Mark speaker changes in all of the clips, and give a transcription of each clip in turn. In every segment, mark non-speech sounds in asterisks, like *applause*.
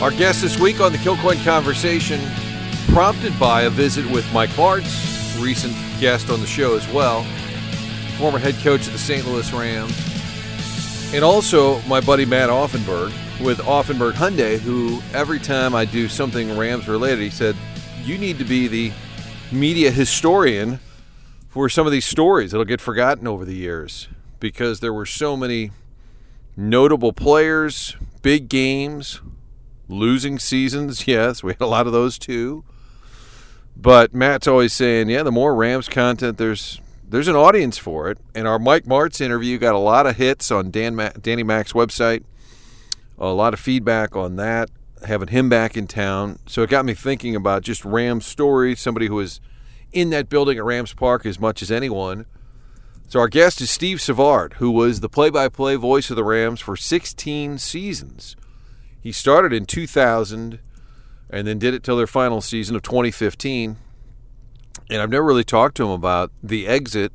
Speaker 1: Our guest this week on the Kilcoyne Conversation, prompted by a visit with Mike Martz, recent guest on the show as well, former head coach of the St. Louis Rams, and also my buddy Matt Auffenberg with Auffenberg Hyundai, who every time I do something Rams related, he said, You need to be the media historian for some of these stories that'll get forgotten over the years because there were so many notable players, big games, losing seasons. *laughs* Yes, we had a lot of those too. But Matt's always saying, yeah, the more Rams content, there's there's an audience for it. And our Mike Martz interview got a lot of hits on Dan Ma- Danny Mac's website. A lot of feedback on that, having him back in town. So it got me thinking about just Rams stories, somebody who was in that building at Rams Park as much as anyone. So our guest is Steve Savard, who was the play-by-play voice of the Rams for 16 seasons. He started in 2000 and then did it till their final season of 2015. And I've never really talked to him about the exit,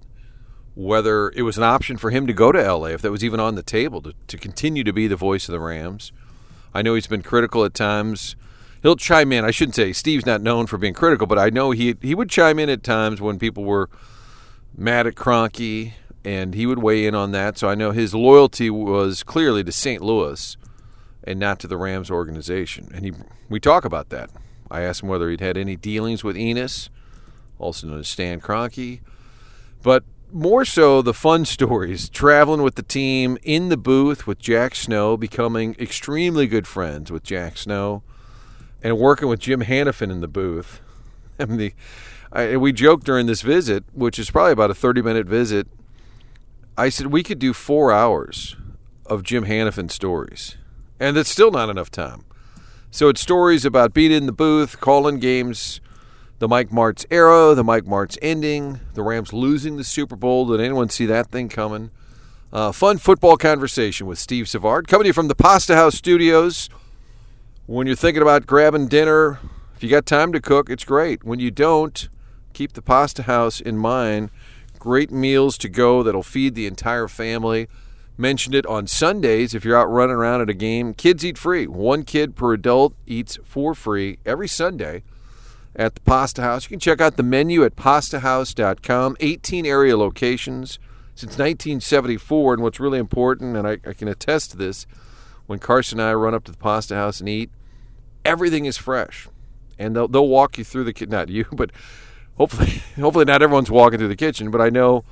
Speaker 1: whether it was an option for him to go to LA, if that was even on the table, to, to continue to be the voice of the Rams. I know he's been critical at times. He'll chime in. I shouldn't say Steve's not known for being critical, but I know he he would chime in at times when people were mad at Kroenke, and he would weigh in on that. So I know his loyalty was clearly to St. Louis and not to the Rams organization. And he, we talk about that. I asked him whether he'd had any dealings with Enos, also known as Stan Kroenke, but more so the fun *laughs* stories, traveling with the team in the booth with Jack Snow, becoming extremely good friends with Jack Snow, and working with Jim Hanifan in the booth. *laughs* I mean, the, I, we joked during this visit, which is probably about a 30 minute visit. I said we could do four hours of Jim Hanifan stories and it's still not enough time. So it's stories about being in the booth, calling games, the Mike Martz era, the Mike Martz ending, the Rams losing the Super Bowl. Did anyone see that thing coming? Uh, fun football conversation with Steve Savard, coming to you from the Pasta House Studios. When you're thinking about grabbing dinner, if you got time to cook, it's great. When you don't, keep the Pasta House in mind. Great meals to go that'll feed the entire family mentioned it on Sundays if you're out running around at a game. Kids eat free. One kid per adult eats for free every Sunday at the Pasta House. You can check out the menu at pastahouse.com. 18 area locations since 1974. And what's really important, and I, I can attest to this, when Carson and I run up to the Pasta House and eat, everything is fresh. And they'll, they'll walk you through the kitchen. Not you, *laughs* but hopefully, *laughs* hopefully not everyone's walking through the kitchen. But I know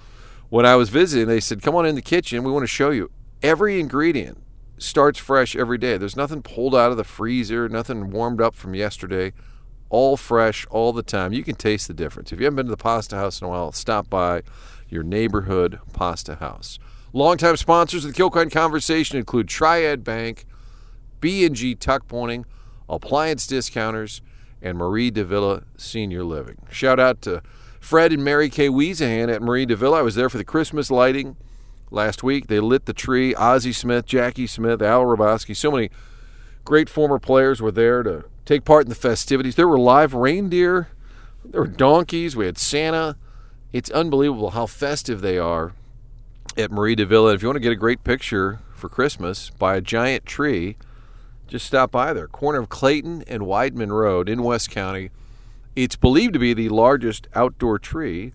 Speaker 1: when I was visiting, they said, "Come on in the kitchen. We want to show you every ingredient starts fresh every day. There's nothing pulled out of the freezer, nothing warmed up from yesterday. All fresh all the time. You can taste the difference. If you haven't been to the Pasta House in a while, stop by your neighborhood Pasta House. Longtime sponsors of the Kilcoyne Conversation include Triad Bank, B&G Tuck Pointing, Appliance Discounters, and Marie de Villa Senior Living. Shout out to Fred and Mary Kay Weezahan at Marie DeVille. I was there for the Christmas lighting last week. They lit the tree. Ozzie Smith, Jackie Smith, Al Hrabosky, so many great former players were there to take part in the festivities. There were live reindeer, there were donkeys, we had Santa. It's unbelievable how festive they are at Marie DeVille. And if you want to get a great picture for Christmas by a giant tree, just stop by there. Corner of Clayton and Weidman Road in West County. It's believed to be the largest outdoor tree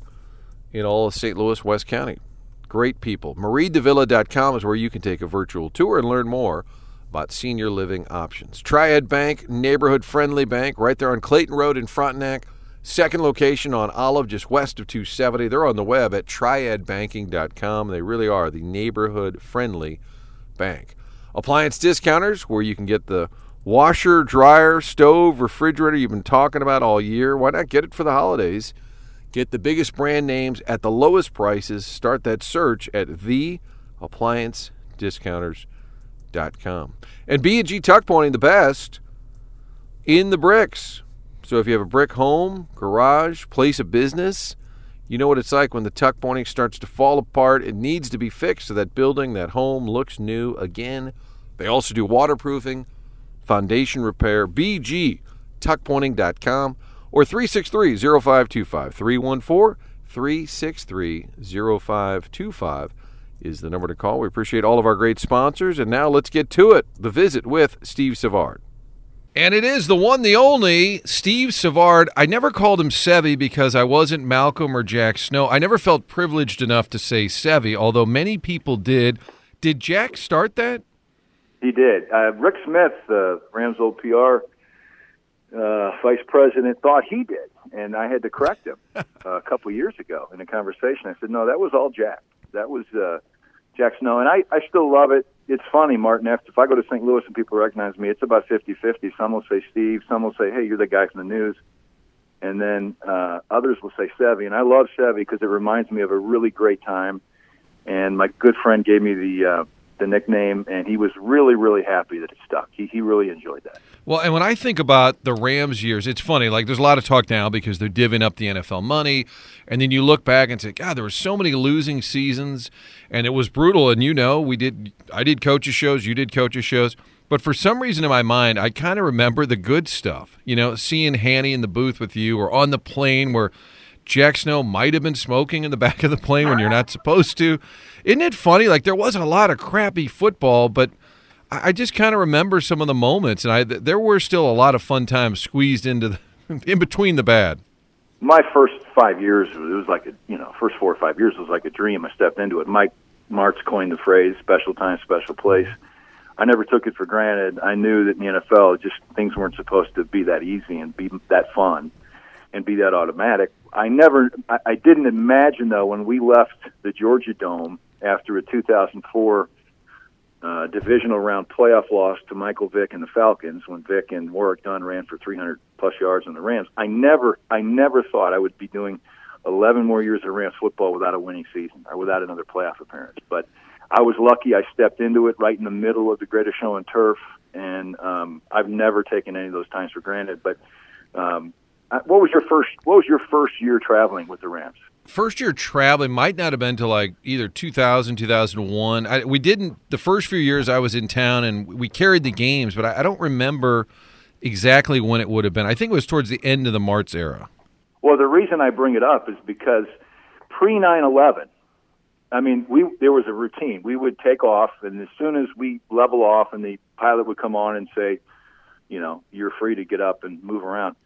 Speaker 1: in all of St. Louis, West County. Great people. MarieDeVilla.com is where you can take a virtual tour and learn more about senior living options. Triad Bank, neighborhood friendly bank, right there on Clayton Road in Frontenac. Second location on Olive, just west of 270. They're on the web at triadbanking.com. They really are the neighborhood friendly bank. Appliance discounters, where you can get the washer, dryer, stove, refrigerator you've been talking about all year. Why not get it for the holidays? Get the biggest brand names at the lowest prices. Start that search at theappliancediscounters.com. And B&G Tuck Pointing the best in the bricks. So if you have a brick home, garage, place of business, you know what it's like when the tuck pointing starts to fall apart. It needs to be fixed so that building, that home looks new again. They also do waterproofing foundation repair, BG, tuckpointing.com, or 363 0525. 314 363 0525 is the number to call. We appreciate all of our great sponsors. And now let's get to it the visit with Steve Savard. And it is the one, the only, Steve Savard. I never called him Sevy because I wasn't Malcolm or Jack Snow. I never felt privileged enough to say Sevy, although many people did. Did Jack start that?
Speaker 2: He did. Uh, Rick Smith, uh, Rams old PR uh, vice president, thought he did, and I had to correct him *laughs* uh, a couple years ago in a conversation. I said, no, that was all Jack. That was uh, Jack Snow, and I, I still love it it's funny, Martin. After if I go to St. Louis and people recognize me, it's about fifty-fifty. Some will say Steve. Some will say, "Hey, you're the guy from the news," and then uh, others will say Sevy. And I love Sevy because it reminds me of a really great time. And my good friend gave me the uh, the nickname, and he was really, really happy that it stuck. He he really enjoyed that.
Speaker 1: Well, and when I think about the Rams years, it's funny. Like there's a lot of talk now because they're divvying up the NFL money, and then you look back and say, God, there were so many losing seasons, and it was brutal. And you know, we did. I did coaches shows. You did coaches shows. But for some reason in my mind, I kind of remember the good stuff. You know, seeing Hanny in the booth with you, or on the plane where Jack Snow might have been smoking in the *laughs* back of the plane when you're not supposed to. Isn't it funny? Like there was a lot of crappy football, but I just kind of remember some of the moments, and I there were still a lot of fun times squeezed into the, *laughs* in between the bad.
Speaker 2: My first five years, it was like a you know, first four or five years was like a dream. I stepped into it. Mike Martz coined the phrase "special time, special place." I never took it for granted. I knew that in the NFL, just things weren't supposed to be that easy and be that fun and be that automatic. I never, I, I didn't imagine though when we left the Georgia Dome after a 2004 uh, divisional round playoff loss to Michael Vick and the Falcons when Vick and Warrick Dunn ran for 300 plus yards on the Rams. I never, I never thought I would be doing 11 more years of Rams football without a winning season or without another playoff appearance. But I was lucky. I stepped into it right in the middle of the greatest show on turf, and um, I've never taken any of those times for granted. But um, uh, what was your first? What was your first year traveling with the Rams?
Speaker 1: First year traveling might not have been to like either 2000, 2001. I, we didn't the first few years I was in town and we carried the games, but I, I don't remember exactly when it would have been. I think it was towards the end of the Martz era.
Speaker 2: Well, the reason I bring it up is because pre 9/11, I mean, we there was a routine. We would take off, and as soon as we level off, and the pilot would come on and say, you know, you're free to get up and move around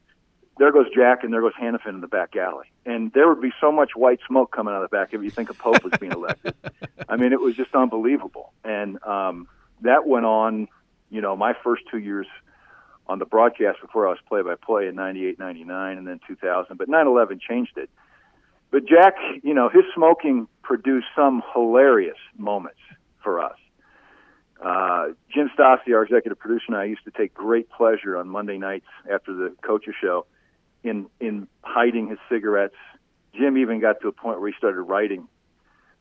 Speaker 2: there goes Jack and there goes Hanifan in the back alley. And there would be so much white smoke coming out of the back if you think a Pope was being elected. *laughs* I mean, it was just unbelievable. And um, that went on, you know, my first two years on the broadcast before I was play by play in 98, 99, and then 2000. But 9 11 changed it. But Jack, you know, his smoking produced some hilarious moments for us. Uh, Jim Stassi, our executive producer, and I used to take great pleasure on Monday nights after the coaches show in in hiding his cigarettes. Jim even got to a point where he started writing,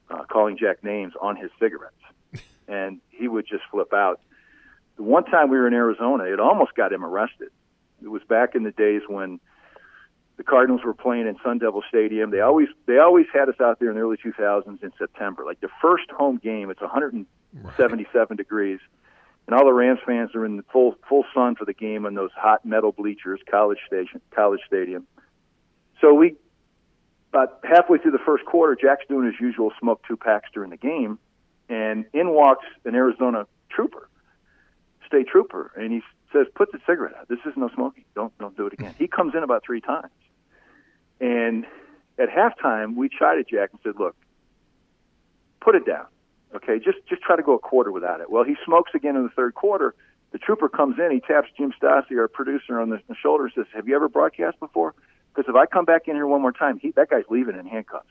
Speaker 2: uh, calling Jack names on his cigarettes, *laughs* and he would just flip out. The one time we were in Arizona, it almost got him arrested. It was back in the days when the Cardinals were playing in Sun Devil Stadium. They always they always had us out there in the early 2000s in September. Like the first home game, it's 177 right. degrees and all the Rams fans are in the full full sun for the game on those hot metal bleachers, College Station, College Stadium. So we about halfway through the first quarter, Jack's doing his usual smoke two packs during the game, and in walks an Arizona trooper, state trooper, and he says, "Put the cigarette out. This is no smoking. Don't don't do it again." He comes in about three times, and at halftime we chided Jack and said, "Look, put it down. Okay, just just try to go a quarter without it. Well, he smokes again in the third quarter. The trooper comes in, he taps Jim Stassi, our producer, on the, the shoulder, and says, "Have you ever broadcast before? Because if I come back in here one more time, he that guy's leaving in handcuffs."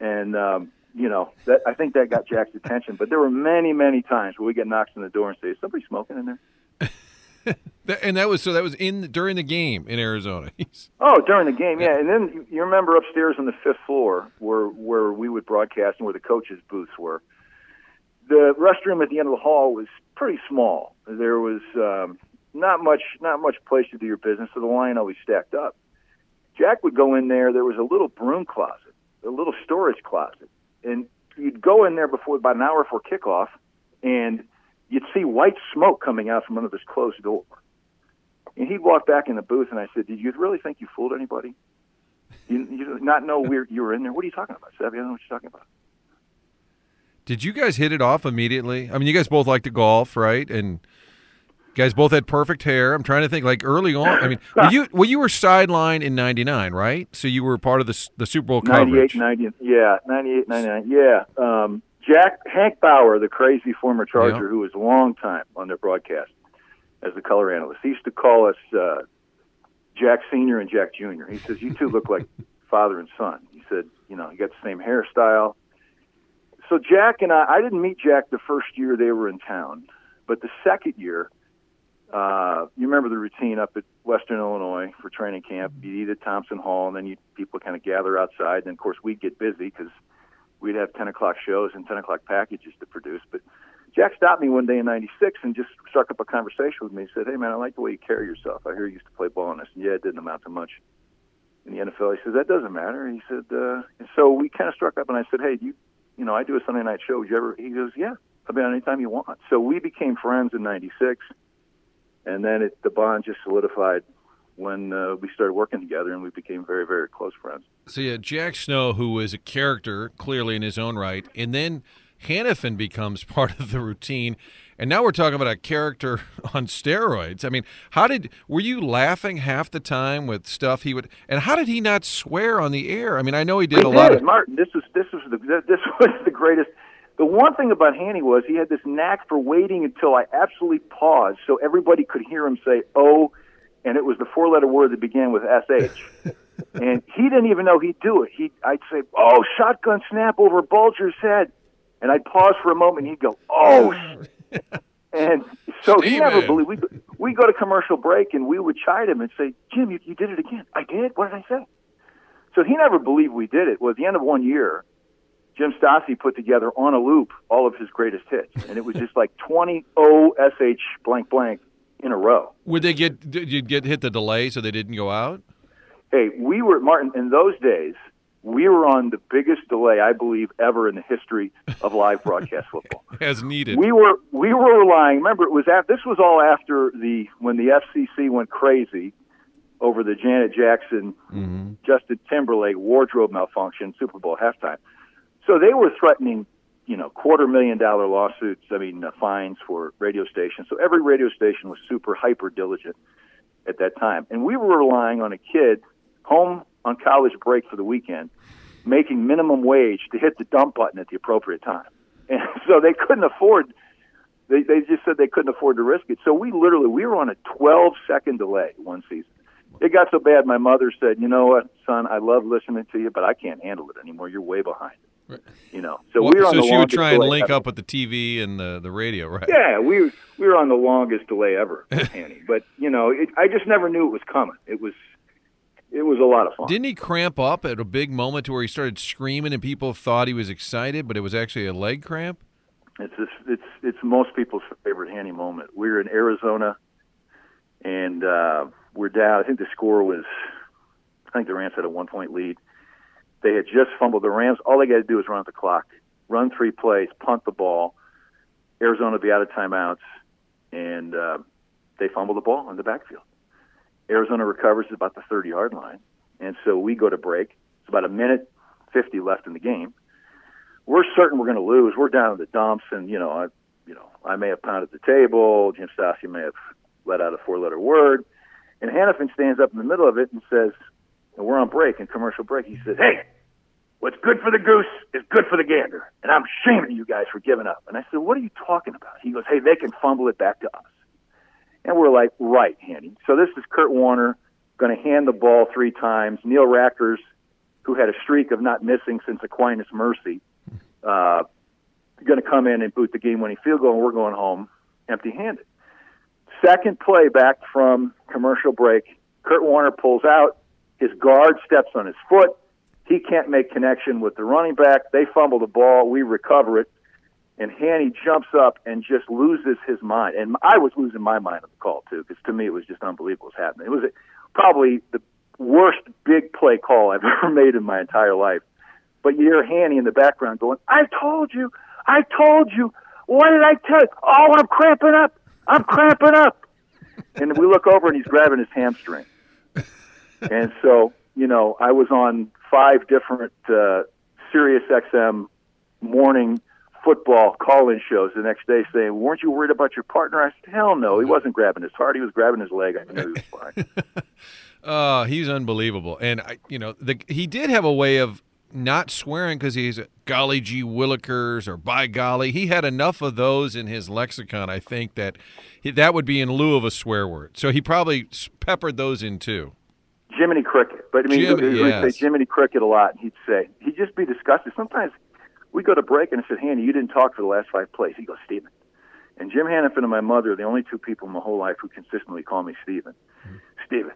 Speaker 2: And um, you know, that I think that got Jack's attention. But there were many, many times where we get knocks on the door and say, "Is somebody smoking in there?" *laughs*
Speaker 1: and that was so that was in during the game in Arizona. *laughs*
Speaker 2: oh, during the game, yeah. And then you, you remember upstairs on the fifth floor where where we would broadcast and where the coaches' booths were. The restroom at the end of the hall was pretty small. There was um, not much not much place to do your business, so the line always stacked up. Jack would go in there. There was a little broom closet, a little storage closet, and you'd go in there before about an hour before kickoff, and you'd see white smoke coming out from under this closed door. And he'd walk back in the booth, and I said, "Did you really think you fooled anybody? You, you not know we you were in there? What are you talking about, Savvy? I don't know what you're talking about."
Speaker 1: Did you guys hit it off immediately? I mean, you guys both like to golf, right? And You guys both had perfect hair. I'm trying to think like early on. I mean, well, you well you were sideline in '99, right? So you were part of the the Super Bowl coverage.
Speaker 2: 98, 90, yeah, 98, 99, yeah. Um, Jack Hank Bauer, the crazy former Charger,
Speaker 1: Yeah.
Speaker 2: who was a long time on their broadcast as the color analyst, he used to call us uh, Jack Senior and Jack Junior. He says, "You two look like *laughs* father and son." He said, "You know, you got the same hairstyle." So Jack and I, I didn't meet Jack the first year they were in town, but the second year, uh, you remember the routine up at Western Illinois for training camp. You'd eat at Thompson Hall, and then you people kind of gather outside. And of course, we'd get busy because we'd have 10 o'clock shows and 10 o'clock packages to produce. But Jack stopped me one day in '96 and just struck up a conversation with me. He said, "Hey man, I like the way you carry yourself. I hear you used to play ball." And I said, "Yeah, it didn't amount to much in the NFL." He said, "That doesn't matter." He said, uh, and so we kind of struck up, and I said, "Hey, you, you know, I do a Sunday night show. Would you ever?" He goes, "Yeah, I'll be on anytime you want." So we became friends in '96, and then it, the bond just solidified when uh, we started working together, and we became very, very close friends.
Speaker 1: So yeah, Jack Snow, who is a character clearly in his own right, and then Hanifan becomes *laughs* part of the routine, and now we're talking about a character *laughs* on steroids. I mean, how did were you laughing half the time with stuff he would, and how did he not swear on the air? I mean, I know he did
Speaker 2: He
Speaker 1: a lot of.
Speaker 2: Martin. This was this was the this *laughs* was the greatest. The one thing about Hanny was he had this knack for waiting until I absolutely paused so everybody could hear him say "oh," and it was the four-letter word that began with "sh." *laughs* and he didn't even know he'd do it. He, I'd say, "Oh, shotgun snap over Bulger's head," and I'd pause for a moment. and He'd go, "Oh," *laughs* and so he never
Speaker 1: Steven.
Speaker 2: believed. We we go to commercial break and we would chide him and say, "Jim, you, you did it again." I did. What did I say? So he never believed we did it. Well, at the end of one year, Jim Stassi put together on a loop all of his greatest hits, and it was just like 20 O S H blank blank in a row.
Speaker 1: Would they get? Did you get hit the delay so they didn't go out?
Speaker 2: Hey, we were Martin in those days. We were on the biggest delay I believe ever in the history of live broadcast *laughs* football.
Speaker 1: As needed.
Speaker 2: We were we were relying. Remember, it was at, this was all after the when the FCC went crazy over the Janet Jackson,
Speaker 1: Mhm.
Speaker 2: Justin Timberlake wardrobe malfunction Super Bowl halftime. So they were threatening, you know, quarter million dollar lawsuits. I mean, uh, fines for radio stations. So every radio station was super hyper diligent at that time, and we were relying on a kid home on college break for the weekend, making minimum wage to hit the dump button at the appropriate time. *laughs* And so they couldn't afford. They they just said they couldn't afford to risk it. So we literally we were on a 12 second delay one season. It got so bad. My mother said, "You know what, son? I love listening to you, but I can't handle it anymore. You're way behind."
Speaker 1: Right.
Speaker 2: You know. So
Speaker 1: Well,
Speaker 2: we were on
Speaker 1: so
Speaker 2: the
Speaker 1: she would try and link
Speaker 2: ever.
Speaker 1: up with the TV and the the radio, right?
Speaker 2: Yeah, we we were on the longest delay ever *laughs* with Hanny. But you know, it, I just never knew it was coming. It was it was a lot of fun.
Speaker 1: Didn't he cramp up at a big moment to where he started screaming and people thought he was excited, but it was actually a leg cramp?
Speaker 2: It's this, it's it's most people's favorite Hanny moment. We were in Arizona, and uh, we're down. I think the score was, I think the Rams had a one point lead. They had just fumbled. The Rams, all they got to do is run out the clock, run three plays, punt the ball. Arizona would be out of timeouts, and uh, they fumble the ball in the backfield. Arizona recovers at about the 30 yard line, and so we go to break. It's about a minute 50 left in the game we're certain we're going to lose. We're down in the dumps, and you know, I, you know, I may have pounded the table. Jim Stassi may have let out a four-letter word, and Hanifan stands up in the middle of it and says, and "We're on break, in commercial break." He says, "Hey, what's good for the goose is good for the gander, and I'm shaming you guys for giving up." And I said, "What are you talking about?" He goes, "Hey, they can fumble it back to us," and we're like, "Right, Handy. So this is Kurt Warner going to hand the ball three times. Neil Rackers, who had a streak of not missing since Aquinas Mercy uh, going to come in and boot the game-winning field goal, and we're going home empty-handed. Second play back from commercial break, Kurt Warner pulls out. His guard steps on his foot. He can't make connection with the running back. They fumble the ball. We recover it, and Hanny jumps up and just loses his mind. And I was losing my mind on the call too, because to me it was just unbelievable what's happening. It was probably the worst big play call I've *laughs* ever made in my entire life but you hear Hanny in the background going, I told you, I told you. What did I tell you? Oh, I'm cramping up. I'm cramping up. and we look over and he's grabbing his hamstring. And so, you know, I was on five different uh, Sirius XM morning football call-in shows the next day saying, "Weren't you worried about your partner?" I said, "Hell no, he wasn't grabbing his heart; he was grabbing his leg. I knew he was fine."
Speaker 1: uh, *laughs* he's unbelievable, and I, you know, the, he did have a way of not swearing because he's a golly gee willikers or by golly. He had enough of those in his lexicon, I think, that that would be in lieu of a swear word. So he probably peppered those in too.
Speaker 2: Jiminy Cricket, but I mean, he would
Speaker 1: yes.
Speaker 2: say Jiminy Cricket a lot. And he'd say he'd just be disgusted. Sometimes we go to break and I said, "Hanny, you didn't talk for the last five plays." He goes, "Steven." And Jim Hanifan and my mother are the only two people in my whole life who consistently call me Steven.
Speaker 1: Mm-hmm.
Speaker 2: Steven,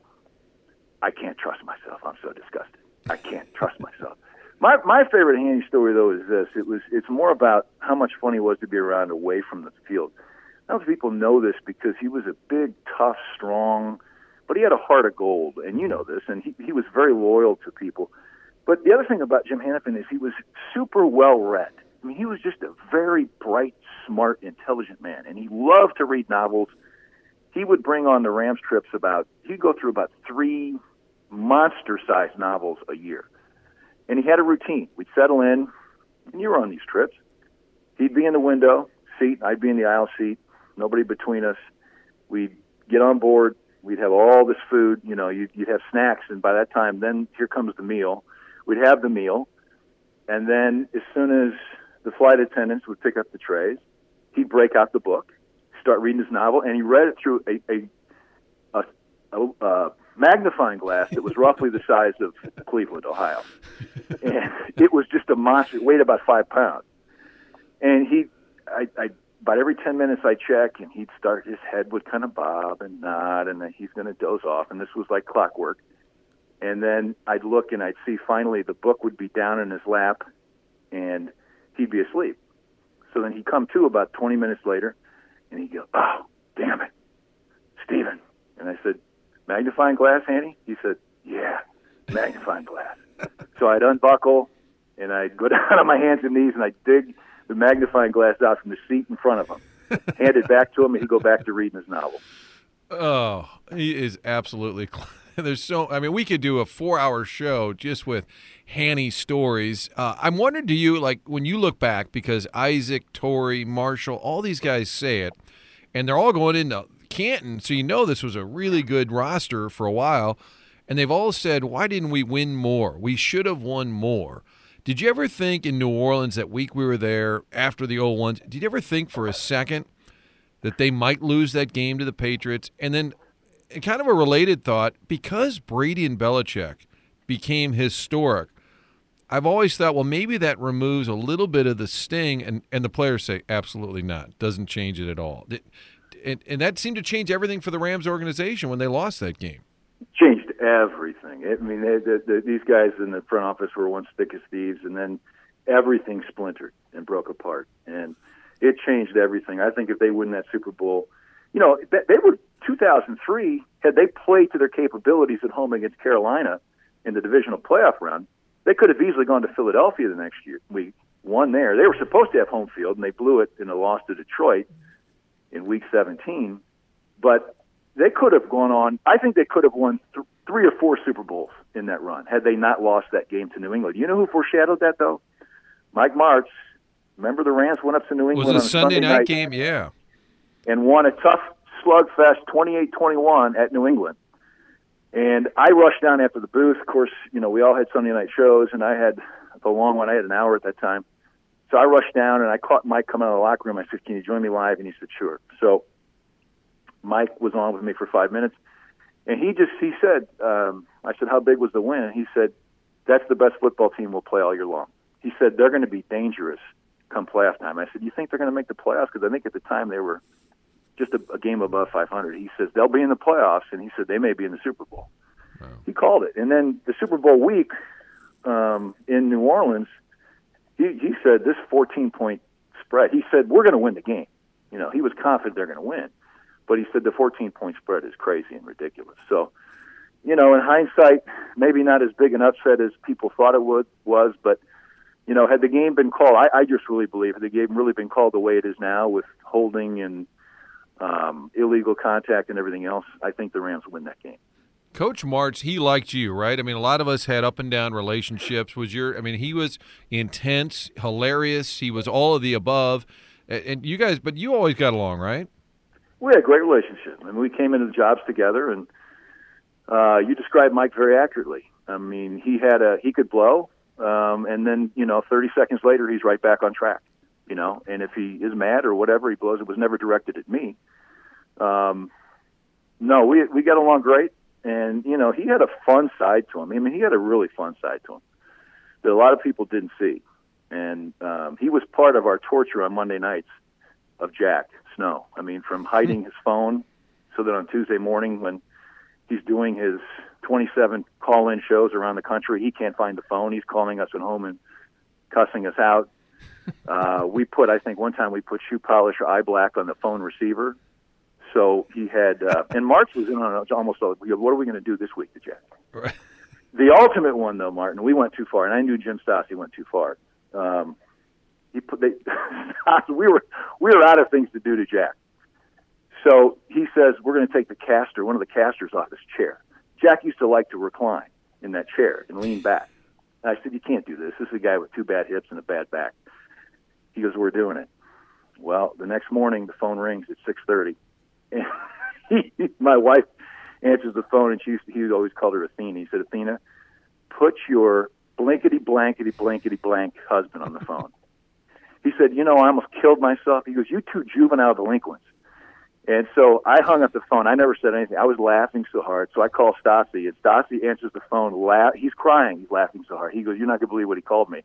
Speaker 2: I can't trust myself. I'm so disgusted. I can't trust myself. My my favorite Hanny story though is this. It was it's more about how much fun he was to be around away from the field. Many people know this because he was a big, tough, strong, but he had a heart of gold, and you know mm-hmm. this. And he he was very loyal to people. But the other thing about Jim Hanifan is he was super well read. I mean, he was just a very bright, smart, intelligent man, and he loved to read novels. He would bring on the Rams trips about he'd go through about three monster-sized novels a year, and he had a routine. We'd settle in, and you were on these trips. He'd be in the window seat, I'd be in the aisle seat, nobody between us. We'd get on board. We'd have all this food. You know, you'd, you'd have snacks, and by that time, then here comes the meal. We'd have the meal, and then as soon as the flight attendants would pick up the trays, he'd break out the book, start reading his novel, and he read it through a a, a, a, a magnifying glass that was roughly the size of Cleveland, Ohio, *laughs* and it was just a monster. It weighed about five pounds, and he, I, I about every 10 minutes I check and he'd start, his head would kind of bob and nod and then he's going to doze off. And this was like clockwork. And then I'd look and I'd see finally the book would be down in his lap and he'd be asleep. So then he'd come to about 20 minutes later and he'd go, Oh, damn it, Steven. And I said, Magnifying glass, Hanny? He said, Yeah, magnifying glass. *laughs* so I'd unbuckle and I'd go *laughs* down on my hands and knees and I'd dig the magnifying glass out from the seat in front of him, *laughs* hand it back to him, and he'd go back to reading his novel.
Speaker 1: Oh, he is absolutely. *laughs* There's so. I mean, we could do a four-hour show just with Hanny stories. Uh, I'm wondering, do you like when you look back because Isaac, Torrey, Marshall, all these guys say it, and they're all going into Canton, so you know this was a really good roster for a while, and they've all said, "Why didn't we win more? We should have won more." Did you ever think in New Orleans that week we were there after the old ones? did you ever think for a second that they might lose that game to the Patriots? And then, kind of a related thought, because Brady and Belichick became historic, I've always thought, well, maybe that removes a little bit of the sting. And, and the players say, absolutely not. Doesn't change it at all. And, and that seemed to change everything for the Rams organization when they lost that game
Speaker 2: changed everything. I mean, they, the, the, these guys in the front office were once thick as thieves, and then everything splintered and broke apart, and it changed everything. I think if they win that Super Bowl, you know, they were 2003. Had they played to their capabilities at home against Carolina in the divisional playoff round, they could have easily gone to Philadelphia the next year. We won there. They were supposed to have home field, and they blew it in a loss to Detroit in Week 17. But they could have gone on. I think they could have won th- three or four Super Bowls in that run had they not lost that game to New England. You know who foreshadowed that though? Mike Martz. Remember the Rams went up to New England It
Speaker 1: was
Speaker 2: on
Speaker 1: a Sunday,
Speaker 2: Sunday
Speaker 1: night,
Speaker 2: night
Speaker 1: game, yeah,
Speaker 2: and won a tough slugfest, 28-21 at New England. And I rushed down after the booth. Of course, you know we all had Sunday night shows, and I had the long one. I had an hour at that time. So I rushed down and I caught Mike coming out of the locker room. I said, "Can you join me live?" And he said, "Sure." So Mike was on with me for five minutes, and he just he said, um, "I said, how big was the win?" He said, "That's the best football team we'll play all year long." He said, "They're going to be dangerous come playoff time." I said, "You think they're going to make the playoffs?" Because I think at the time they were just a, a game above 500. He says they'll be in the playoffs, and he said they may be in the Super Bowl. Wow. He called it, and then the Super Bowl week um, in New Orleans, he he said this 14 point spread. He said we're going to win the game. You know, he was confident they're going to win. But he said the 14 point spread is crazy and ridiculous. So, you know, in hindsight, maybe not as big an upset as people thought it would was, but you know, had the game been called, I, I just really believe had the game really been called the way it is now with holding and um, illegal contact and everything else, I think the Rams win that game.
Speaker 1: Coach Martz, he liked you, right? I mean, a lot of us had up and down relationships. Was your? I mean, he was intense, hilarious. He was all of the above, and you guys, but you always got along, right?
Speaker 2: We had a great relationship, and we came into the jobs together. And uh, you described Mike very accurately. I mean, he had a he could blow, um, and then you know, 30 seconds later, he's right back on track. You know, and if he is mad or whatever he blows, it was never directed at me. Um, no, we we got along great and you know he had a fun side to him. I mean, he had a really fun side to him that a lot of people didn't see, and um, he was part of our torture on Monday nights of Jack Snow. I mean, from hiding his phone so that on Tuesday morning when he's doing his 27 call-in shows around the country, he can't find the phone. He's calling us at home and cussing us out. *laughs* Uh, we put, I think, one time we put shoe polish or eye black on the phone receiver so he had, uh, and Martz was in on almost all. What are we going to do this week to Jack? Right. The ultimate one, though, Martin, we went too far, and I knew Jim Stassi went too far. Um, he put they, *laughs* we were we were out of things to do to Jack. So he says we're going to take the caster, one of the casters, off his chair. Jack used to like to recline in that chair and lean back. And I said, "You can't do this. This is a guy with two bad hips and a bad back." He goes, "We're doing it." Well, the next morning, the phone rings at six thirty and *laughs* he, my wife answers the phone, and she used he always called her Athena. He said, Athena, put your blankety blankety blankety blank husband on the phone. He said, you know, I almost killed myself. He goes, you two juvenile delinquents. And so I hung up the phone. I never said anything. I was laughing so hard. So I call Stassi, and Stassi answers the phone. La- he's crying. He's laughing so hard. He goes, "You're not gonna believe what he called me."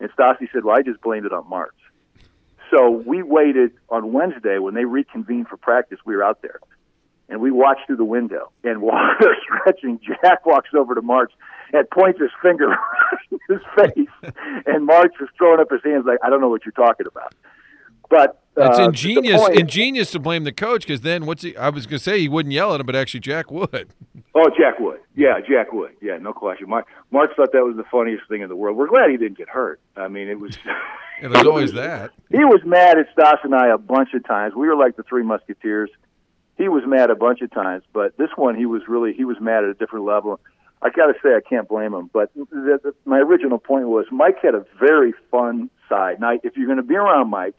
Speaker 2: And Stassi said, "Well, I just blamed it on Martz." So we waited on Wednesday when they reconvened for practice. We were out there, and we watch through the window. And while *laughs* they're stretching, Jack walks over to Martz and points his finger *laughs* in his face, and Martz is throwing up his hands like, "I don't know what you're talking about." But
Speaker 1: that's uh, ingenious. Point, ingenious to blame the coach because then what's he? I was going to say he wouldn't yell at him, but actually Jack would. *laughs*
Speaker 2: Oh, Jack would. Yeah, Jack would. Yeah, no question. Mark, Mark thought that was the funniest thing in the world. We're glad he didn't get hurt. I mean, it was.
Speaker 1: yeah, there's always that.
Speaker 2: He was mad at Stas and I a bunch of times. We were like the Three Musketeers. He was mad a bunch of times, but this one he was really he was mad at a different level. I got to say I can't blame him. But the, the, my original point was Mike had a very fun side. Now, if you're going to be around Mike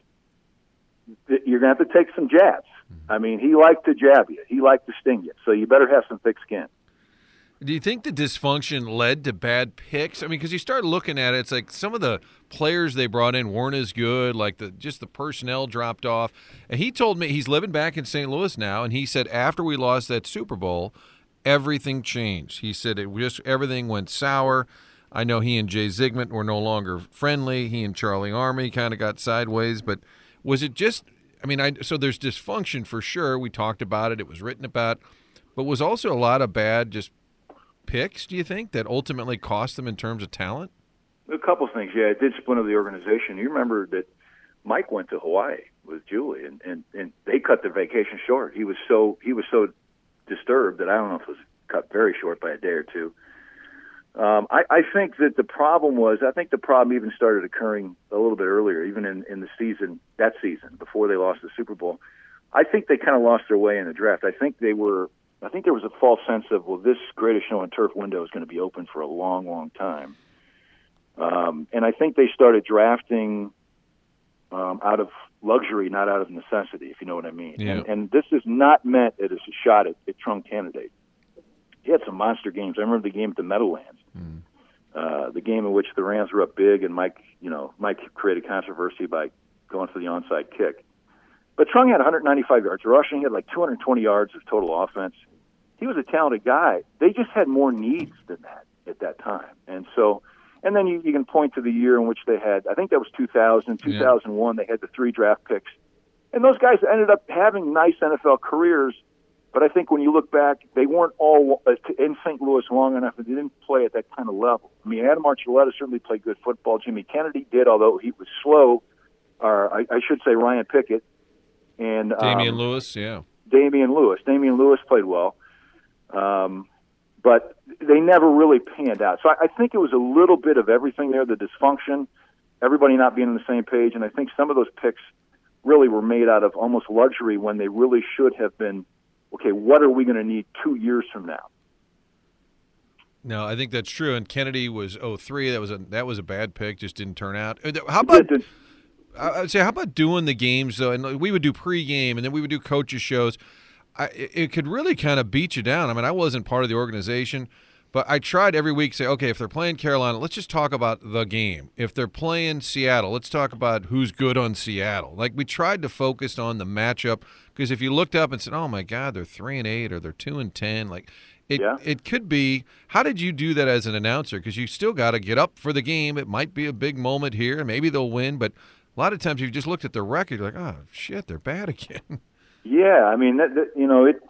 Speaker 2: you're going to have to take some jabs. Mm-hmm. I mean, he liked to jab you. He liked to sting you. So you better have some thick skin.
Speaker 1: Do you think the dysfunction led to bad picks? I mean, because you start looking at it, it's like some of the players they brought in weren't as good. Like the just the personnel dropped off. And he told me he's living back in St. Louis now, and he said after we lost that Super Bowl, everything changed. He said it just everything went sour. I know he and Jay Zygmunt were no longer friendly. He and Charley Armey kind of got sideways, but was it just? I mean, I so there's dysfunction for sure. We talked about it. It was written about, but was also a lot of bad just picks. Do you think that ultimately cost them in terms of talent?
Speaker 2: A couple things. Yeah, it did splinter the organization. You remember that Mike went to Hawaii with Julie, and and and they cut the vacation short. He was so he was so disturbed that I don't know if it was cut very short by a day or two. Um, I, I think that the problem was, I think the problem even started occurring a little bit earlier, even in, in the season, that season, before they lost the Super Bowl. I think they kind of lost their way in the draft. I think they were, I think there was a false sense of, well, this greatest show on turf window is going to be open for a long, long time. Um, and I think they started drafting um, out of luxury, not out of necessity, if you know what I mean.
Speaker 1: Yeah.
Speaker 2: And, and this is not meant as a shot at, at Trung Canidate. He had some monster games. I remember the game at the Meadowlands Mm. Uh, the game in which the Rams were up big, and Mike, you know, Mike created controversy by going for the onside kick. But Trung had 195 yards rushing. He had like 220 yards of total offense. He was a talented guy. They just had more needs than that at that time, and so. And then you, you can point to the year in which they had, I think that was 2000, 2001, yeah. they had the three draft picks. And those guys ended up having nice NFL careers, but I think when you look back, they weren't all uh, in St. Louis long enough, and they didn't play at that kind of level. I mean, Adam Archuleta certainly played good football. Jimmy Kennedy did, although he was slow. Or I, I should say Ryan Pickett and
Speaker 1: Damione
Speaker 2: um,
Speaker 1: Lewis. Yeah,
Speaker 2: Damione Lewis. Damione Lewis played well, um, but they never really panned out. So I, I think it was a little bit of everything there: the dysfunction, everybody not being on the same page, and I think some of those picks really were made out of almost luxury when they really should have been okay, what are we going to need two years from now?
Speaker 1: No, I think that's true. And Kennedy was 03. That was a that was a bad pick. Just didn't turn out. Uh, how about? I would say, how about doing the games though? And we would do pregame, and then we would do coaches shows. I, it could really kind of beat you down. I mean, I wasn't part of the organization, but I tried every week to say, okay, if they're playing Carolina, let's just talk about the game. If they're playing Seattle, let's talk about who's good on Seattle. Like we tried to focus on the matchup because if you looked up and said, oh my God, they're three and eight or they're two and ten, like it,
Speaker 2: yeah.
Speaker 1: it could be. How did you do that as an announcer? Because you still got to get up for the game. It might be a big moment here, and maybe they'll win. But a lot of times, you've just looked at the record, you're like, oh shit, they're bad *laughs* again.
Speaker 2: Yeah, I mean, that, that, you know, it.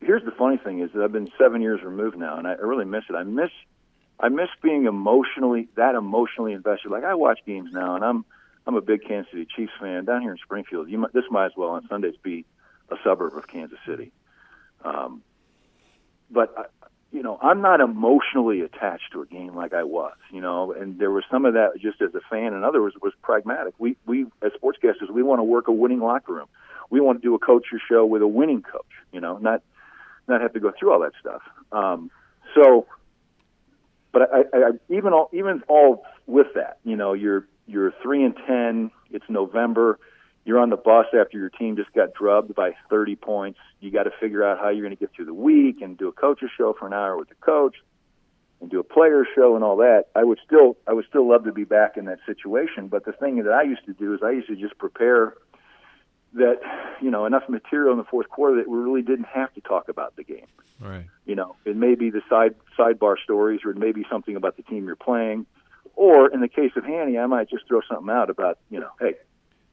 Speaker 2: Here's the funny thing is that I've been seven years removed now, and I really miss it. I miss, I miss being emotionally that emotionally invested. Like I watch games now, and I'm, I'm a big Kansas City Chiefs fan down here in Springfield. You might, this might as well on Sundays be a suburb of Kansas City. Um, but I, you know, I'm not emotionally attached to a game like I was, you know, and there was some of that just as a fan, and others was pragmatic. We we as sportscasters, we want to work a winning locker room. We want to do a coaches show with a winning coach, you know, not not have to go through all that stuff. Um, so, but I, I, even all even all with that, you know, you're you're three and ten. It's November you're on the bus after your team just got drubbed by 30 points. You got to figure out how you're going to get through the week and do a coach's show for an hour with the coach and do a player show and all that. I would still I would still love to be back in that situation, but the thing that I used to do is I used to just prepare that you know enough material in the fourth quarter that we really didn't have to talk about the game.
Speaker 1: Right.
Speaker 2: You know, it may be the side sidebar stories, or it may be something about the team you're playing, or in the case of Hanny, I might just throw something out about you know, hey,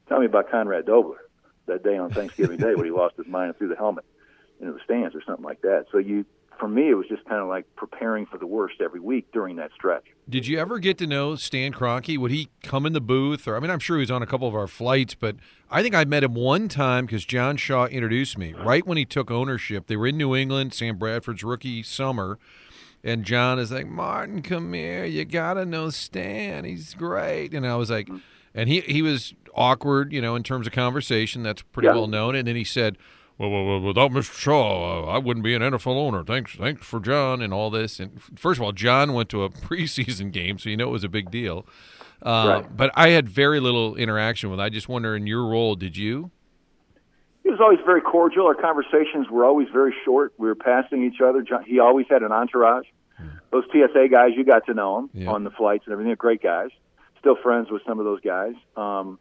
Speaker 2: Tell me about Conrad Dobler that day on Thanksgiving Day when he lost his mind and threw the helmet into the stands or something like that. So you, for me, it was just kind of like preparing for the worst every week during that stretch.
Speaker 1: Did you ever get to know Stan Kroenke? Would he come in the booth? Or I mean, I'm sure he was on a couple of our flights, but I think I met him one time because John Shaw introduced me right when he took ownership. They were in New England, Sam Bradford's rookie summer. And John is like, Martin, come here. You got to know Stan. He's great. And I was like, mm-hmm and he he was awkward, you know, in terms of conversation. That's pretty yeah. well known. And then he said, well, well, well, without Mr. Shaw, uh, I wouldn't be an NFL owner. Thanks, thanks for John and all this. And first of all, John went to a *laughs* preseason game, so you know it was a big deal. Uh, right. But I had very little interaction with. I just wonder, in your role, did you?
Speaker 2: He was always very cordial. Our conversations were always very short. We were passing each other. John, he always had an entourage. Hmm. Those TSA guys, you got to know them yeah. on the flights and everything. They're great guys still friends with some of those guys. Um,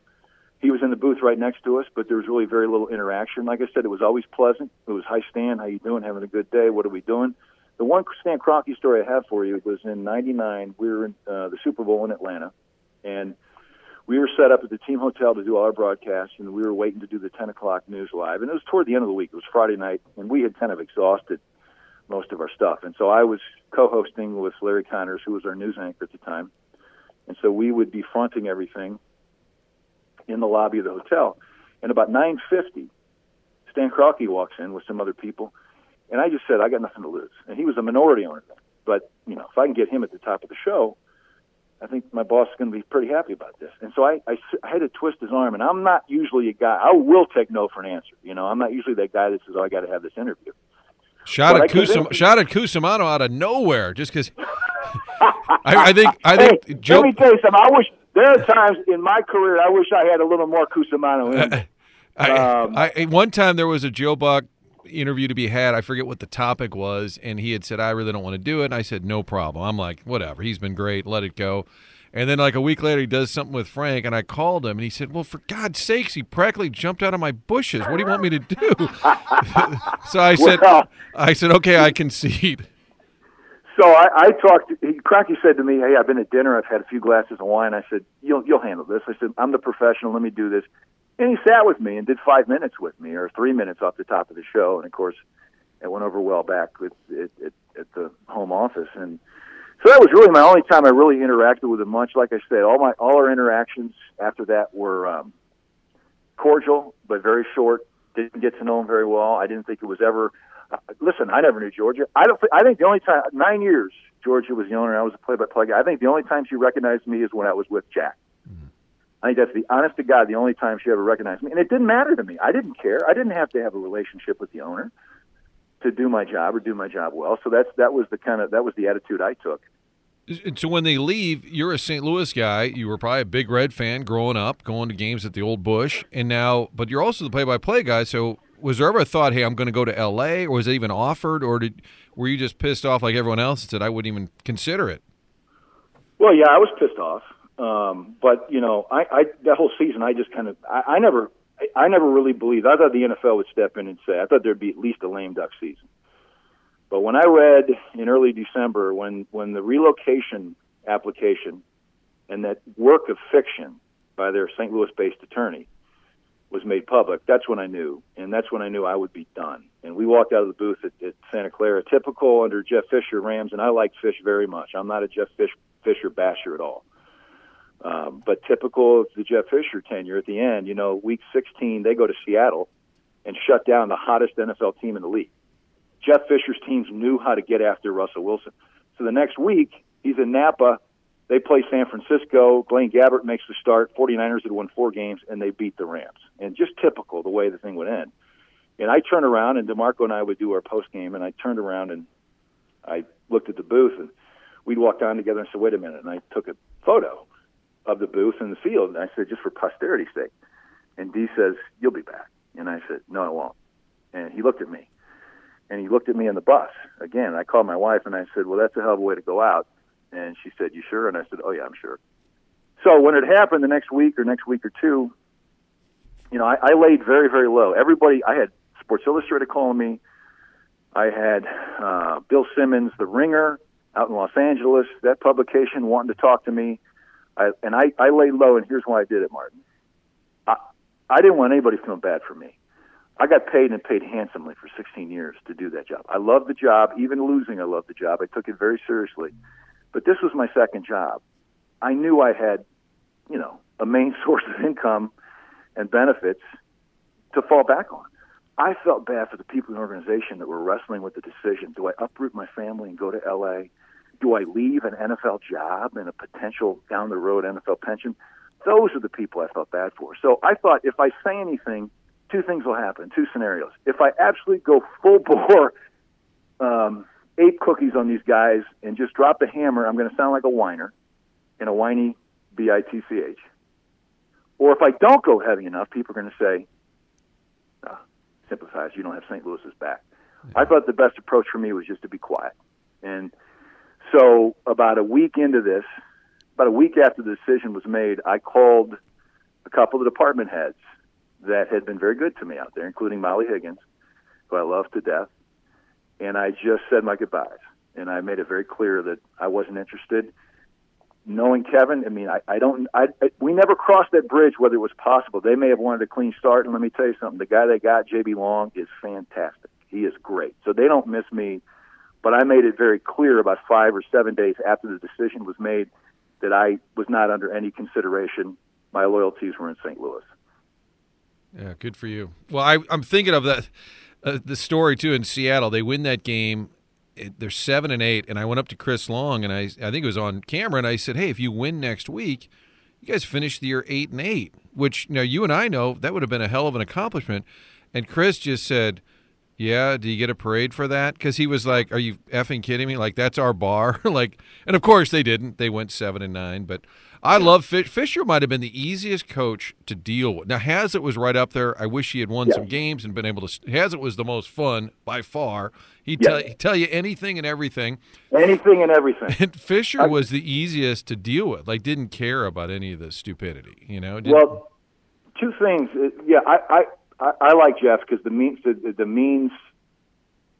Speaker 2: he was in the booth right next to us, but there was really very little interaction. Like I said, it was always pleasant. It was, "Hi Stan, how you doing? Having a good day? What are we doing?" The one Stan Kroenke story I have for you was in '99. We were in uh, the Super Bowl in Atlanta, and we were set up at the team hotel to do all our broadcasts, and we were waiting to do the 10 o'clock news live. And it was toward the end of the week. It was Friday night, and we had kind of exhausted most of our stuff. And so I was co-hosting with Larry Connors, who was our news anchor at the time and so we would be fronting everything in the lobby of the hotel. And about 9:50, Stan Kroenke walks in with some other people, and I just said, "I got nothing to lose." And he was a minority owner, but you know, if I can get him at the top of the show, I think my boss is going to be pretty happy about this. And so I, I, I had to twist his arm, and I'm not usually a guy. I will take no for an answer. You know, I'm not usually that guy that says, "Oh, I got to have this interview."
Speaker 1: Shot at Kusum, shot at Cusumano out of nowhere just because *laughs* I, I, think I think
Speaker 2: hey, Joe. Let me tell you something. I wish there are times in my career I wish I had a little more Cusumano in me. *laughs* I,
Speaker 1: um, I, one time there was a Joe Buck interview to be had. I forget what the topic was, and he had said, "I really don't want to do it." And I said, "No problem." I'm like, "Whatever." He's been great. Let it go. And then like a week later, he does something with Frank, and I called him, and he said, "Well, for God's sakes, he practically jumped out of my bushes. What do you want me to do?" *laughs* so I said, well, "I said, okay, I concede."
Speaker 2: So I, I talked. He, Kroenke said to me, "Hey, I've been at dinner. I've had a few glasses of wine." I said, "You'll you'll handle this." I said, "I'm the professional. Let me do this." And he sat with me and did five minutes with me, or three minutes off the top of the show. And of course, it went over well back with it, it, at the home office. And so that was really my only time I really interacted with him much. Like I said, all my all our interactions after that were um, cordial but very short. Didn't get to know him very well. I didn't think it was ever listen, I never knew Georgia. I don't. I think the only time nine years Georgia was the owner. I was a play-by-play guy. I think the only time she recognized me is when I was with Jack. Mm-hmm. I think that's the honest to God the only time she ever recognized me, and it didn't matter to me. I didn't care. I didn't have to have a relationship with the owner. to do my job or do my job well. So that's that was the kind of that was the attitude I took.
Speaker 1: So when they leave, you're a St. Louis guy. You were probably a big Red fan growing up, going to games at the old Busch, and now, but you're also the play-by-play guy. So was there ever a thought, hey, I'm going to go to L.A., or was it even offered, or did were you just pissed off like everyone else and said I wouldn't even consider it?
Speaker 2: Well, yeah, I was pissed off, um, but you know, I, I that whole season, I just kind of, I, I never, I, I never really believed. I thought the NFL would step in and say, I thought there'd be at least a lame duck season. But when I read in early December, when when the relocation application and that work of fiction by their St. Louis-based attorney was made public, that's when I knew, and that's when I knew I would be done. And we walked out of the booth at, at Santa Clara, typical under Jeff Fisher Rams, and I like Fish very much. I'm not a Jeff Fish, Fisher basher at all. Um, but typical of the Jeff Fisher tenure at the end, you know, week 16, they go to Seattle and shut down the hottest NFL team in the league. Jeff Fisher's teams knew how to get after Russell Wilson. So the next week, he's in Napa they play San Francisco. Blaine Gabbert makes the start. 49ers had won four games, and they beat the Rams. And just typical the way the thing would end. And I turned around, and D'Marco and I would do our post game, and I turned around and I looked at the booth, and we'd walk down together and said, wait a minute. And I took a photo of the booth and the field, and I said, just for posterity's sake. And D says, you'll be back. And I said, no, I won't. And he looked at me. And he looked at me in the bus. Again, I called my wife, and I said, well, that's a hell of a way to go out and she said, "You sure?" And I said, "Oh yeah, I'm sure." So when it happened the next week or next week or two, you know, I, I laid very, very low. Everybody, I had Sports Illustrated calling me. I had uh, Bill Simmons, The Ringer, out in Los Angeles, that publication wanting to talk to me. I, and I, I laid low, and here's why I did it, Martin. I, I didn't want anybody feeling bad for me. I got paid and paid handsomely for 16 years to do that job. I loved the job. Even losing, I loved the job. I took it very seriously. But this was my second job. I knew I had, you know, a main *laughs* source of income and benefits to fall back on. I felt bad for the people in the organization that were wrestling with the decision do I uproot my family and go to LA? Do I leave an NFL job and a potential down the road NFL pension? Those are the people I felt bad for. So I thought if I say anything, two things will happen, two scenarios. If I absolutely go full *laughs* bore, um, ape cookies on these guys and just drop the hammer, I'm going to sound like a whiner in a whiny B I T C H. Or if I don't go heavy enough, people are going to say, oh, sympathize, you don't have St. Louis's back. Yeah. I thought the best approach for me was just to be quiet. And so about a week into this, about a week after the decision was made, I called a couple of department heads that had been very good to me out there, including Molly Higgins, who I love to death and I just said my goodbyes. And I made it very clear that I wasn't interested. Knowing Kevin, I mean, I, I don't, I, I, we never crossed that bridge whether it was possible. They may have wanted a clean start, and let me tell you something: the guy they got, JB Long, is fantastic. He is great. So they don't miss me. But I made it very clear about five or seven days after the decision was made that I was not under any consideration. My loyalties were in St. Louis.
Speaker 1: Yeah, good for you. Well, I, I'm thinking of that uh, the story too in Seattle. They win that game. They're seven and eight, and I went up to Chris Long, and I I think it was on camera, and I said, "Hey, if you win next week, you guys finish the year eight and eight." Which now you and I know that would have been a hell of an accomplishment. And Chris just said, "Yeah, do you get a parade for that?" Because he was like, "Are you effing kidding me? Like that's our bar." *laughs* like, and of course they didn't. They went seven and nine, but I love Fish. Fisher might have been the easiest coach to deal with. Now Haslett was right up there. I wish he had won yeah. some games and been able to. Haslett was the most fun by far. He'd, yeah. tell, he'd tell you anything and everything.
Speaker 2: Anything and everything.
Speaker 1: And Fisher I, was the easiest to deal with. Like didn't care about any of the stupidity. You know.
Speaker 2: Didn't, well, two things. Yeah, I I, I like Jeff because the means the, the means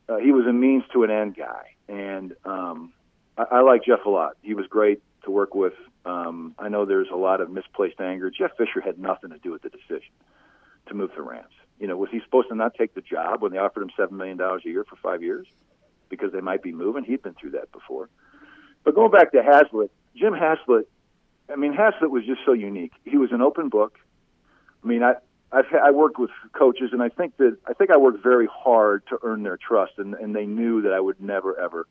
Speaker 2: uh, he was a means to an end guy, and um, I, I like Jeff a lot. He was great to work with. Um, I know there's a lot of misplaced anger. Jeff Fisher had nothing to do with the decision to move the Rams. You know, was he supposed to not take the job when they offered him seven million dollars a year for five years because they might be moving? He'd been through that before. But going back to Haslett, Jim Haslett. I mean, Haslett was just so unique. He was an open book. I mean, I I've I worked with coaches, and I think that I think I worked very hard to earn their trust, and and they knew that I would never ever.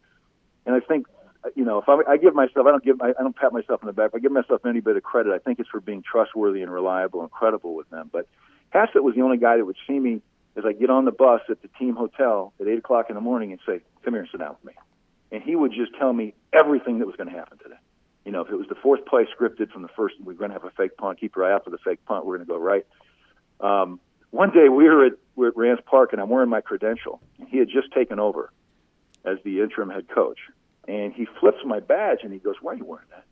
Speaker 2: And I think uh, you know, if I, I give myself, I don't give, I, don't pat myself on the back. If I give myself any bit of credit, I think it's for being trustworthy and reliable and credible with them. But Haslett was the only guy that would see me is I get on the bus at the team hotel at eight o'clock in the morning and say, "Come here and sit down with me," and he would just tell me everything that was going to happen today. You know, if it was the fourth play scripted from the first, we're going to have a fake punt. Keep your eye out for the fake punt. We're going to go right. Um, one day we were at, we were at Rams Park and I'm wearing my credential. He had just taken over as the interim head coach, and he flips my badge and he goes, "Why are you wearing that?"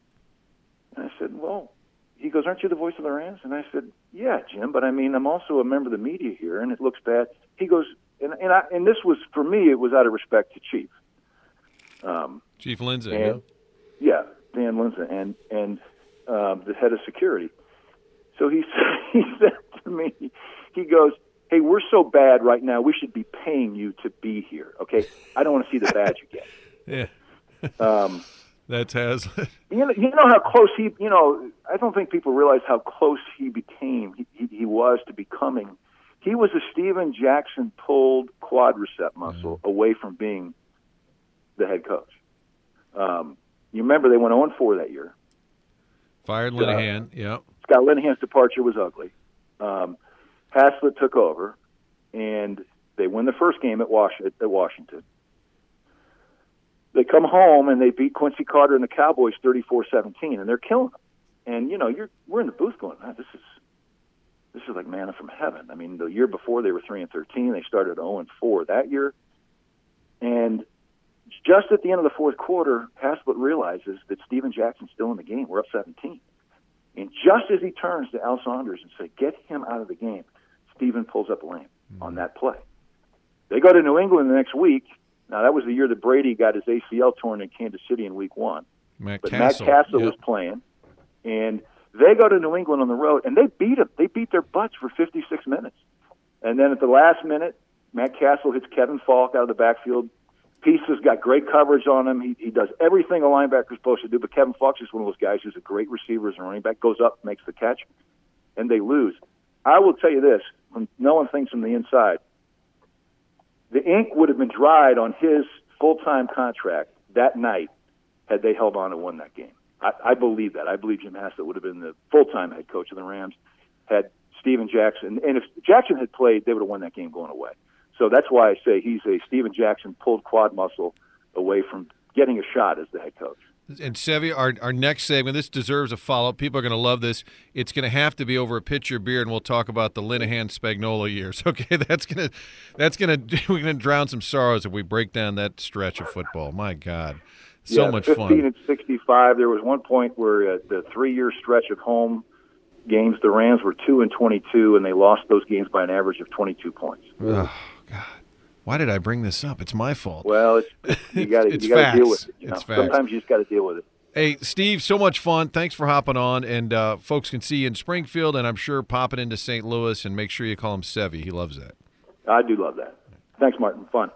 Speaker 2: And I said, "Well." He goes, "Aren't you the voice of the Rams?" And I said, "Yeah, Jim, but I mean, I'm also a member of the media here, and it looks bad." He goes, and and, I, and this was for me, it was out of respect to Chief.
Speaker 1: Um, Chief Lindsay,
Speaker 2: and, yeah. yeah, Dan Lindsay, and and um, the head of security. So he *laughs* he said to me, he goes, "Hey, we're so bad right now. We should be paying you to be here. Okay, I don't want to see the badge
Speaker 1: again." *laughs* yeah. um, that's Haslett. *laughs*
Speaker 2: You know, you know how close he. You know, I don't think people realize how close he became. He, he, he was to becoming. He was a Steven Jackson pulled quadricep muscle mm-hmm. away from being the head coach. Um, you remember they went on 4 that year.
Speaker 1: Fired Linehan. Uh, yep.
Speaker 2: Scott Linehan's departure was ugly. Um, Haslett took over, and they win the first game at, Was- at Washington they come home and they beat Quincy Carter and the Cowboys 34-17, and they're killing them. And you know, you're we're in the booth going, ah, this is this is like manna from heaven. I mean, the year before they were three and thirteen, they started 0 and four that year, and just at the end of the fourth quarter, Haslett realizes that Steven Jackson's still in the game. We're up 17. And just as he turns to Al Saunders and say, "Get him out of the game," Steven pulls up a lane mm-hmm. on that play. They go to New England the next week, now that was the year that Brady got his ACL torn in Kansas City in Week One.
Speaker 1: Matt
Speaker 2: but
Speaker 1: Cassel.
Speaker 2: Matt Cassel
Speaker 1: yep.
Speaker 2: was playing, and they go to New England on the road, and they beat them. They beat their butts for 56 minutes, and then at the last minute, Matt Cassel hits Kevin Faulk out of the backfield. Pisa's got great coverage on him. He, he does everything a linebacker's supposed to do, but Kevin Faulk is one of those guys who's a great receiver as a running back. Goes up, makes the catch, and they lose. I will tell you this: when no one thinks from the inside, the ink would have been dried on his full time contract that night had they held on and won that game. I, I believe that. I believe Jim Haslett would have been the full time head coach of the Rams had Steven Jackson. And if Jackson had played, they would have won that game going away. So that's why I say he's a Steven Jackson pulled quad muscle away from getting a shot as the head coach.
Speaker 1: And Sevy, our, our next segment, this deserves a follow up. People are going to love this. It's going to have to be over a pitcher beer, and we'll talk about the Linehan Spagnuolo years. *laughs* Okay, that's gonna that's gonna *laughs* we're gonna drown some sorrows if we break down that stretch of football. My God, so
Speaker 2: yeah,
Speaker 1: much
Speaker 2: 15
Speaker 1: fun.
Speaker 2: and 65. There was one point where uh, the three year stretch of home games, the Rams were two and 22, and they lost those games by an average of 22 points.
Speaker 1: God. Why did I bring this up? It's my fault.
Speaker 2: Well, it's, *laughs* you got to deal with it. You know? Sometimes you just got to deal with it.
Speaker 1: Hey, Steve, so much fun. Thanks for hopping on. And uh, folks can see you in Springfield, and I'm sure popping into St. Louis. And make sure you call him Sevy. He loves that.
Speaker 2: I do love that. Thanks, Martin. Fun.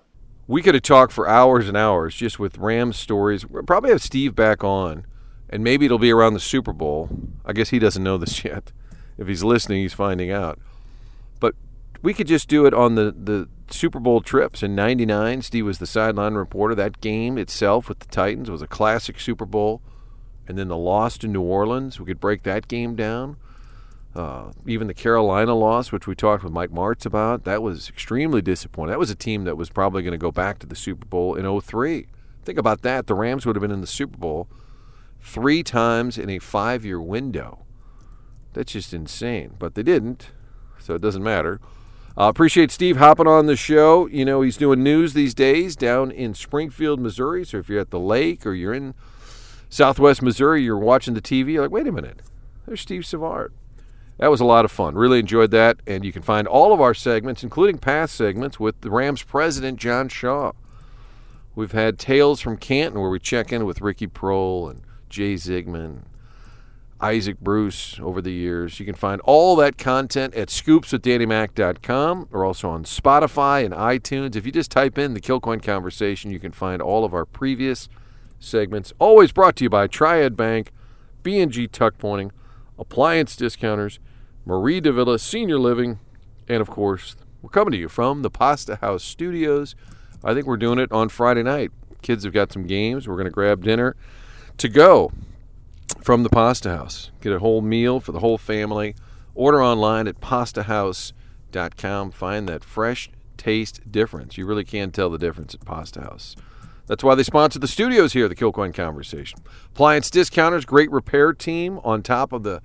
Speaker 1: We could have talked for hours and hours just with Rams stories. We'll probably have Steve back on, and maybe it'll be around the Super Bowl. I guess he doesn't know this *laughs* yet. If he's listening, he's finding out. We could just do it on the, the Super Bowl trips in 99. Steve was the sideline reporter. That game itself with the Titans was a classic Super Bowl. And then the loss to New Orleans, we could break that game down. Uh, even the Carolina loss, which we talked with Mike Martz about, that was extremely disappointing. That was a team that was probably going to go back to the Super Bowl in 03. Think about that. The Rams would have been in the Super Bowl three times in a five year window. That's just insane. But they didn't, so it doesn't matter. Uh, appreciate Steve hopping on the show. You know, he's doing news these days down in Springfield, Missouri. So if you're at the lake or you're in Southwest Missouri, you're watching the TV, you're like, wait a minute, there's Steve Savard. That was a lot of fun. Really enjoyed that. And you can find all of our segments, including past segments, with the Rams president, John Shaw. We've had Tales from Canton, where we check in with Ricky Proehl and Jay Zygmunt, Isaac Bruce over the years. You can find all that content at scoopswithdannymac.com or also on Spotify and iTunes. If you just type in the Kilcoyne Conversation, you can find all of our previous segments. Always brought to you by Triad Bank, B&G Tuck Pointing, Appliance Discounters, Mari de Villa Senior Living, and of course, we're coming to you from the Pasta House Studios. I think we're doing it on Friday night. Kids have got some games. We're going to grab dinner to go from the Pasta House. Get a whole meal for the whole family. Order online at pastahouse.com Find that fresh taste difference. You really can tell the difference at Pasta House. That's why they sponsor the studios here, the Kilcoyne Conversation. Appliance discounters, great repair team on top of the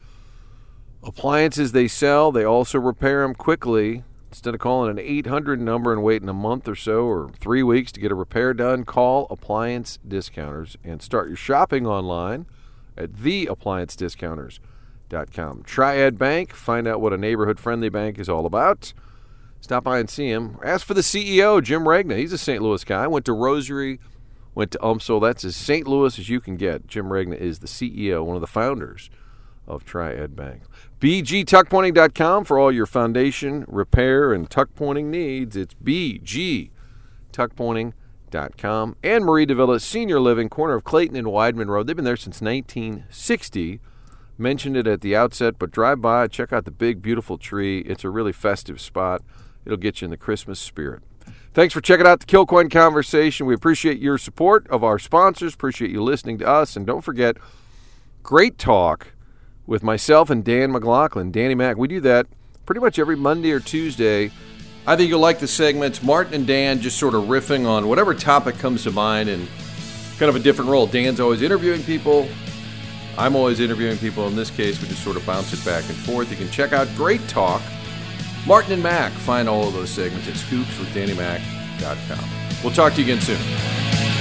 Speaker 1: appliances they sell. They also repair them quickly. Instead of calling an 800 number and waiting a month or so or three weeks to get a repair done, call Appliance Discounters and start your shopping online at theappliancediscounters.com. Triad Bank, find out what a neighborhood friendly bank is all about. Stop by and see him. Ask for the CEO, Jim Regna. He's a St. Louis guy. Went to Rosary, went to oh, UMSL. That's as St. Louis as you can get. Jim Regna is the CEO, one of the founders of Triad Bank. BGTuckpointing.com for all your foundation, repair, and tuck pointing needs. It's BGTuckpointing.com. And Mari de Villa Senior Living, corner of Clayton and Weidman Road. They've been there since 1960. Mentioned it at the outset, but drive by, check out the big, beautiful tree. It's a really festive spot. It'll get you in the Christmas spirit. Thanks for checking out the Kilcoyne Conversation. We appreciate your support of our sponsors, appreciate you listening to us, and don't forget, great talk with myself and Dan McLaughlin, Danny Mac. We do that pretty much every Monday or Tuesday. I think you'll like the segments. Martin and Dan just sort of riffing on whatever topic comes to mind and kind of a different role. Dan's always interviewing people. I'm always interviewing people. In this case, we just sort of bounce it back and forth. You can check out Great Talk Martin and Mac. Find all of those segments at scoopswithdannymac.com. We'll talk to you again soon.